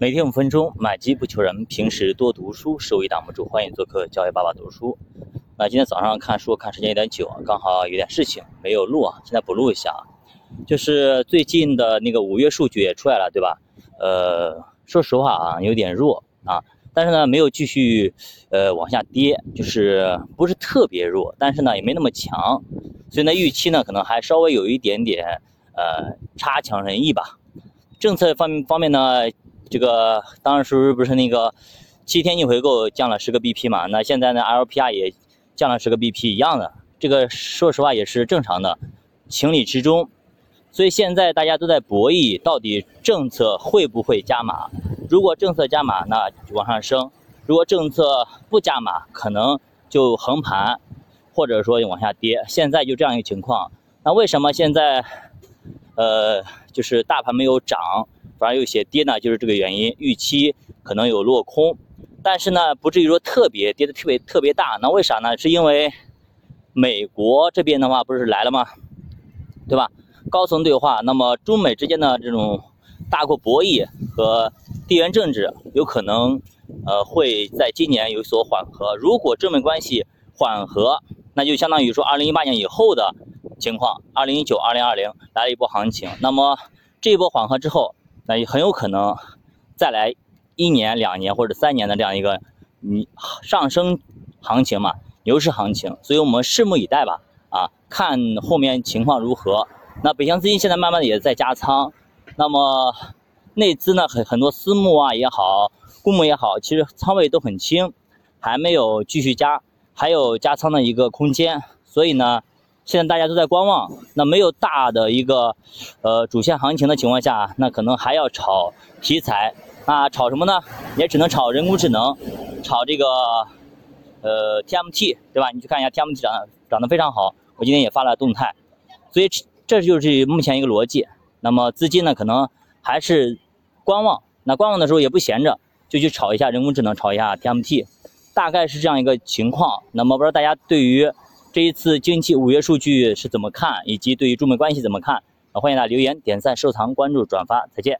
每天五分钟，买机不求人。平时多读书，收益挡不住。欢迎做客教育爸爸读书。那今天早上看书看时间有点久，刚好有点事情没有录啊，现在补录一下。就是最近的那个五月数据也出来了，对吧？呃，说实话啊，有点弱啊，但是呢，没有继续呃往下跌，就是不是特别弱，但是呢也没那么强，所以呢预期呢可能还稍微有一点点呃差强人意吧。政策方方面呢？这个当时不是那个七天逆回购降了十个 BP 嘛？那现在呢，LPR 也降了十个 BP 一样的，这个说实话也是正常的，情理之中。所以现在大家都在博弈，到底政策会不会加码？如果政策加码，那往上升；如果政策不加码，可能就横盘，或者说往下跌。现在就这样一个情况。那为什么现在呃就是大盘没有涨？反而有些跌呢，就是这个原因，预期可能有落空，但是呢，不至于说特别跌的特别特别大。那为啥呢？是因为美国这边的话不是来了吗？对吧？高层对话，那么中美之间的这种大国博弈和地缘政治有可能呃会在今年有所缓和。如果中美关系缓和，那就相当于说二零一八年以后的情况，二零一九、二零二零来了一波行情。那么这一波缓和之后，那也很有可能再来一年、两年或者三年的这样一个你上升行情嘛，牛市行情，所以我们拭目以待吧。啊，看后面情况如何。那北向资金现在慢慢的也在加仓，那么内资呢，很很多私募啊也好，公募也好，其实仓位都很轻，还没有继续加，还有加仓的一个空间。所以呢。现在大家都在观望，那没有大的一个呃主线行情的情况下，那可能还要炒题材啊，炒什么呢？也只能炒人工智能，炒这个呃 TMT，对吧？你去看一下 TMT 涨涨得非常好，我今天也发了动态，所以这就是目前一个逻辑。那么资金呢，可能还是观望，那观望的时候也不闲着，就去炒一下人工智能，炒一下 TMT，大概是这样一个情况。那么不知道大家对于。这一次经济五月数据是怎么看，以及对于中美关系怎么看？欢迎大家留言、点赞、收藏、关注、转发，再见。